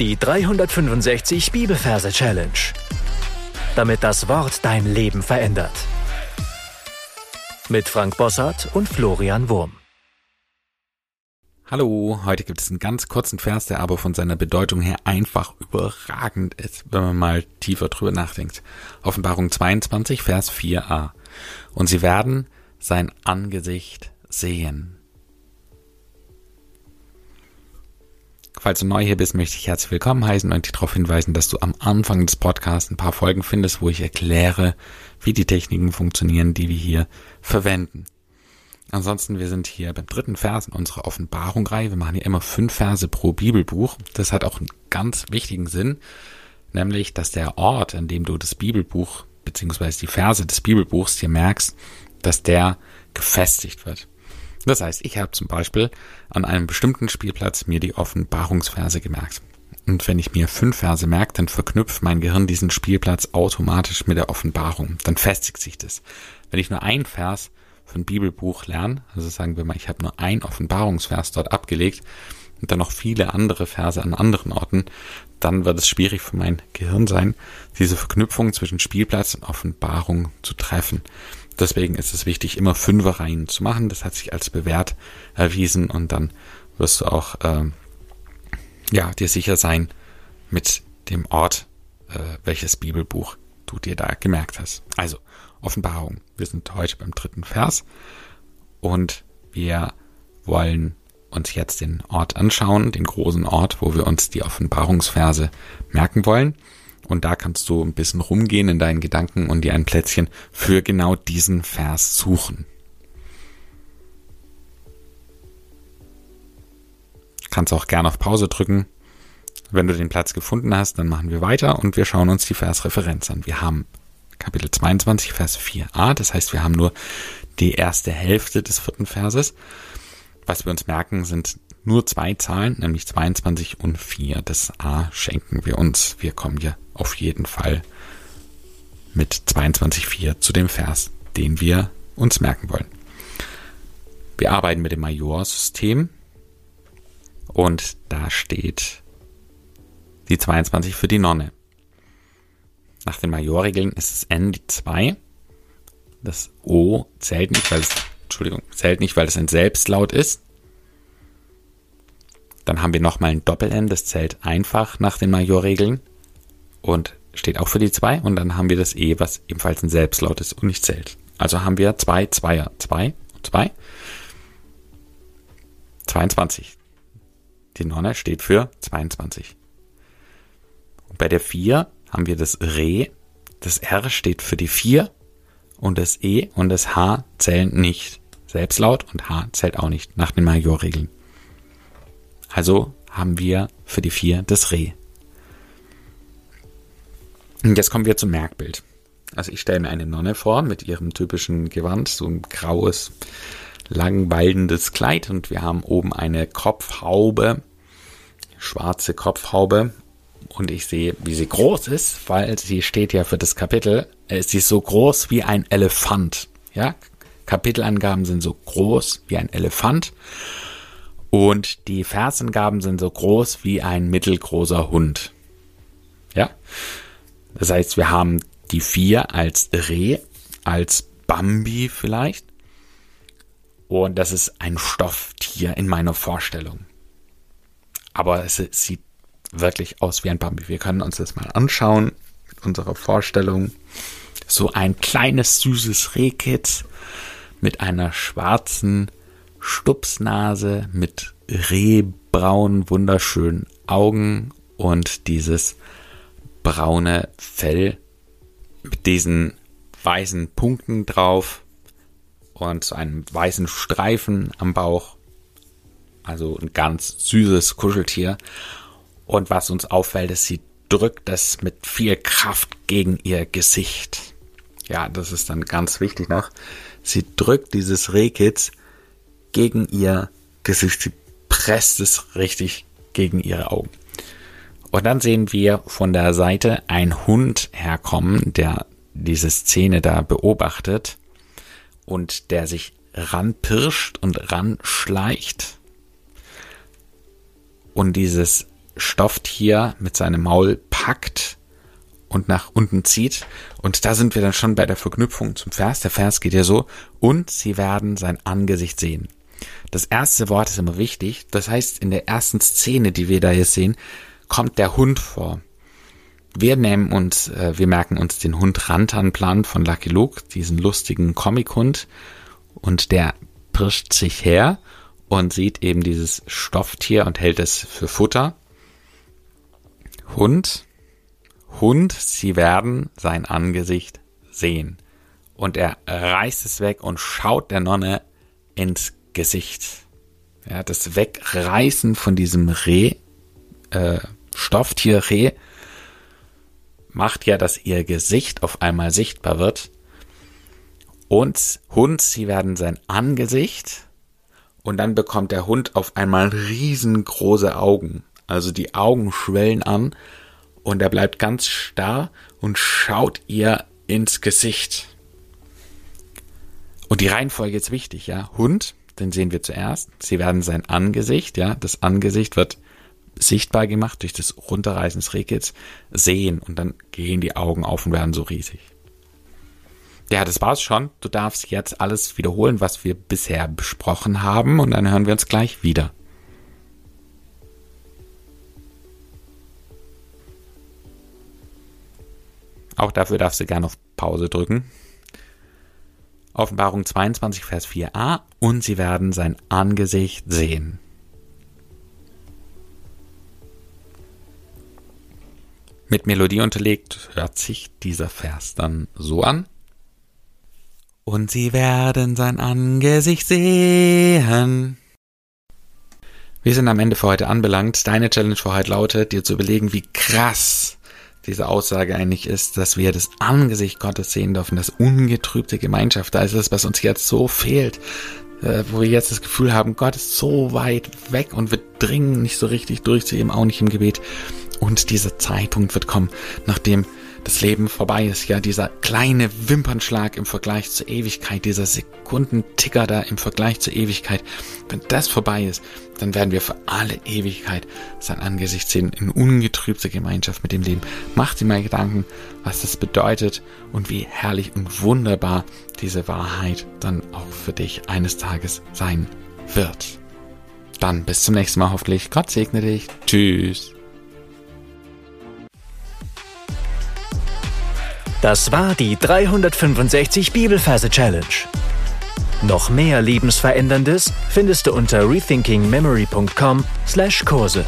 Die 365 Bibelverse Challenge. Damit das Wort dein Leben verändert. Mit Frank Bossart und Florian Wurm. Hallo, heute gibt es einen ganz kurzen Vers, der aber von seiner Bedeutung her einfach überragend ist, wenn man mal tiefer drüber nachdenkt. Offenbarung 22, Vers 4a. Und sie werden sein Angesicht sehen. Falls du neu hier bist, möchte ich herzlich willkommen heißen und dich darauf hinweisen, dass du am Anfang des Podcasts ein paar Folgen findest, wo ich erkläre, wie die Techniken funktionieren, die wir hier verwenden. Ansonsten, wir sind hier beim dritten Vers in unserer Offenbarung-Reihe. Wir machen hier immer fünf Verse pro Bibelbuch. Das hat auch einen ganz wichtigen Sinn, nämlich, dass der Ort, an dem du das Bibelbuch beziehungsweise die Verse des Bibelbuchs dir merkst, dass der gefestigt wird. Das heißt, ich habe zum Beispiel an einem bestimmten Spielplatz mir die Offenbarungsverse gemerkt. Und wenn ich mir fünf Verse merke, dann verknüpft mein Gehirn diesen Spielplatz automatisch mit der Offenbarung. Dann festigt sich das. Wenn ich nur ein Vers von Bibelbuch lerne, also sagen wir mal, ich habe nur ein Offenbarungsvers dort abgelegt und dann noch viele andere Verse an anderen Orten, dann wird es schwierig für mein Gehirn sein, diese Verknüpfung zwischen Spielplatz und Offenbarung zu treffen. Deswegen ist es wichtig, immer Fünferreihen zu machen. Das hat sich als bewährt erwiesen und dann wirst du auch äh, ja dir sicher sein mit dem Ort, äh, welches Bibelbuch du dir da gemerkt hast. Also Offenbarung. Wir sind heute beim dritten Vers und wir wollen uns jetzt den Ort anschauen, den großen Ort, wo wir uns die Offenbarungsverse merken wollen. Und da kannst du ein bisschen rumgehen in deinen Gedanken und dir ein Plätzchen für genau diesen Vers suchen. Kannst auch gerne auf Pause drücken. Wenn du den Platz gefunden hast, dann machen wir weiter und wir schauen uns die Versreferenz an. Wir haben Kapitel 22, Vers 4a. Das heißt, wir haben nur die erste Hälfte des vierten Verses. Was wir uns merken, sind nur zwei Zahlen, nämlich 22 und 4. Das A schenken wir uns. Wir kommen hier auf jeden Fall mit 22,4 zu dem Vers, den wir uns merken wollen. Wir arbeiten mit dem Majorsystem und da steht die 22 für die Nonne. Nach den Majorregeln ist das N die 2. Das O zählt nicht, weil es, Entschuldigung, zählt nicht, weil es ein Selbstlaut ist. Dann haben wir nochmal ein Doppel-N, das zählt einfach nach den Majorregeln und steht auch für die 2. Und dann haben wir das E, was ebenfalls ein Selbstlaut ist und nicht zählt. Also haben wir zwei Zweier, 2 und 2. 22. Die Nonne steht für 22. Und bei der 4 haben wir das Re. Das R steht für die 4 und das E und das H zählen nicht. Selbstlaut und H zählt auch nicht nach den Majorregeln. Also haben wir für die 4 das Re. Und jetzt kommen wir zum Merkbild. Also ich stelle mir eine Nonne vor mit ihrem typischen Gewand, so ein graues, langweilendes Kleid und wir haben oben eine Kopfhaube, schwarze Kopfhaube und ich sehe, wie sie groß ist, weil sie steht ja für das Kapitel. Sie ist so groß wie ein Elefant. Ja, Kapitelangaben sind so groß wie ein Elefant und die Versangaben sind so groß wie ein mittelgroßer Hund. Ja, das heißt, wir haben die vier als Reh, als Bambi vielleicht. Und das ist ein Stofftier in meiner Vorstellung. Aber es sieht wirklich aus wie ein Bambi. Wir können uns das mal anschauen mit unserer Vorstellung. So ein kleines, süßes Rehkitz mit einer schwarzen Stupsnase, mit rehbraunen, wunderschönen Augen und dieses braune Fell mit diesen weißen Punkten drauf und einem weißen Streifen am Bauch. Also ein ganz süßes Kuscheltier. Und was uns auffällt, ist, sie drückt es mit viel Kraft gegen ihr Gesicht. Ja, das ist dann ganz wichtig noch. Sie drückt dieses Rehkitz gegen ihr Gesicht. Sie presst es richtig gegen ihre Augen. Und dann sehen wir von der Seite einen Hund herkommen, der diese Szene da beobachtet und der sich ranpirscht und ranschleicht. Und dieses Stofftier mit seinem Maul packt und nach unten zieht. Und da sind wir dann schon bei der Verknüpfung zum Vers. Der Vers geht ja so, und sie werden sein Angesicht sehen. Das erste Wort ist immer wichtig. Das heißt, in der ersten Szene, die wir da jetzt sehen, kommt der Hund vor. Wir nehmen uns, äh, wir merken uns den Hund Rantanplan von Lucky Luke, diesen lustigen Comic-Hund, und der pirscht sich her und sieht eben dieses Stofftier und hält es für Futter. Hund, Hund, sie werden sein Angesicht sehen. Und er reißt es weg und schaut der Nonne ins Gesicht. Ja, das Wegreißen von diesem Reh, äh, Stofftier Reh, macht ja, dass ihr Gesicht auf einmal sichtbar wird. Und Hund, sie werden sein Angesicht und dann bekommt der Hund auf einmal riesengroße Augen. Also die Augen schwellen an und er bleibt ganz starr und schaut ihr ins Gesicht. Und die Reihenfolge ist wichtig, ja. Hund, den sehen wir zuerst. Sie werden sein Angesicht, ja. Das Angesicht wird sichtbar gemacht durch das Runterreißen des Rehkitz, sehen und dann gehen die Augen auf und werden so riesig. Ja, das war's schon. Du darfst jetzt alles wiederholen, was wir bisher besprochen haben und dann hören wir uns gleich wieder. Auch dafür darfst du gerne auf Pause drücken. Offenbarung 22, Vers 4a. Und sie werden sein Angesicht sehen. Mit Melodie unterlegt hört sich dieser Vers dann so an. Und sie werden sein Angesicht sehen. Wir sind am Ende für heute anbelangt. Deine Challenge für heute lautet, dir zu überlegen, wie krass diese Aussage eigentlich ist, dass wir das Angesicht Gottes sehen dürfen, das ungetrübte Gemeinschaft. Da ist es, was uns jetzt so fehlt, äh, wo wir jetzt das Gefühl haben, Gott ist so weit weg und wir dringen nicht so richtig durch zu ihm, auch nicht im Gebet. Und dieser Zeitpunkt wird kommen, nachdem das Leben vorbei ist, ja, dieser kleine Wimpernschlag im Vergleich zur Ewigkeit, dieser Sekundenticker da im Vergleich zur Ewigkeit, wenn das vorbei ist, dann werden wir für alle Ewigkeit sein Angesicht sehen in ungetrübter Gemeinschaft mit dem Leben. Mach dir mal Gedanken, was das bedeutet und wie herrlich und wunderbar diese Wahrheit dann auch für dich eines Tages sein wird. Dann bis zum nächsten Mal hoffentlich. Gott segne dich. Tschüss. Das war die 365 Bibelferse Challenge. Noch mehr Lebensveränderndes findest du unter rethinkingmemory.com/Kurse.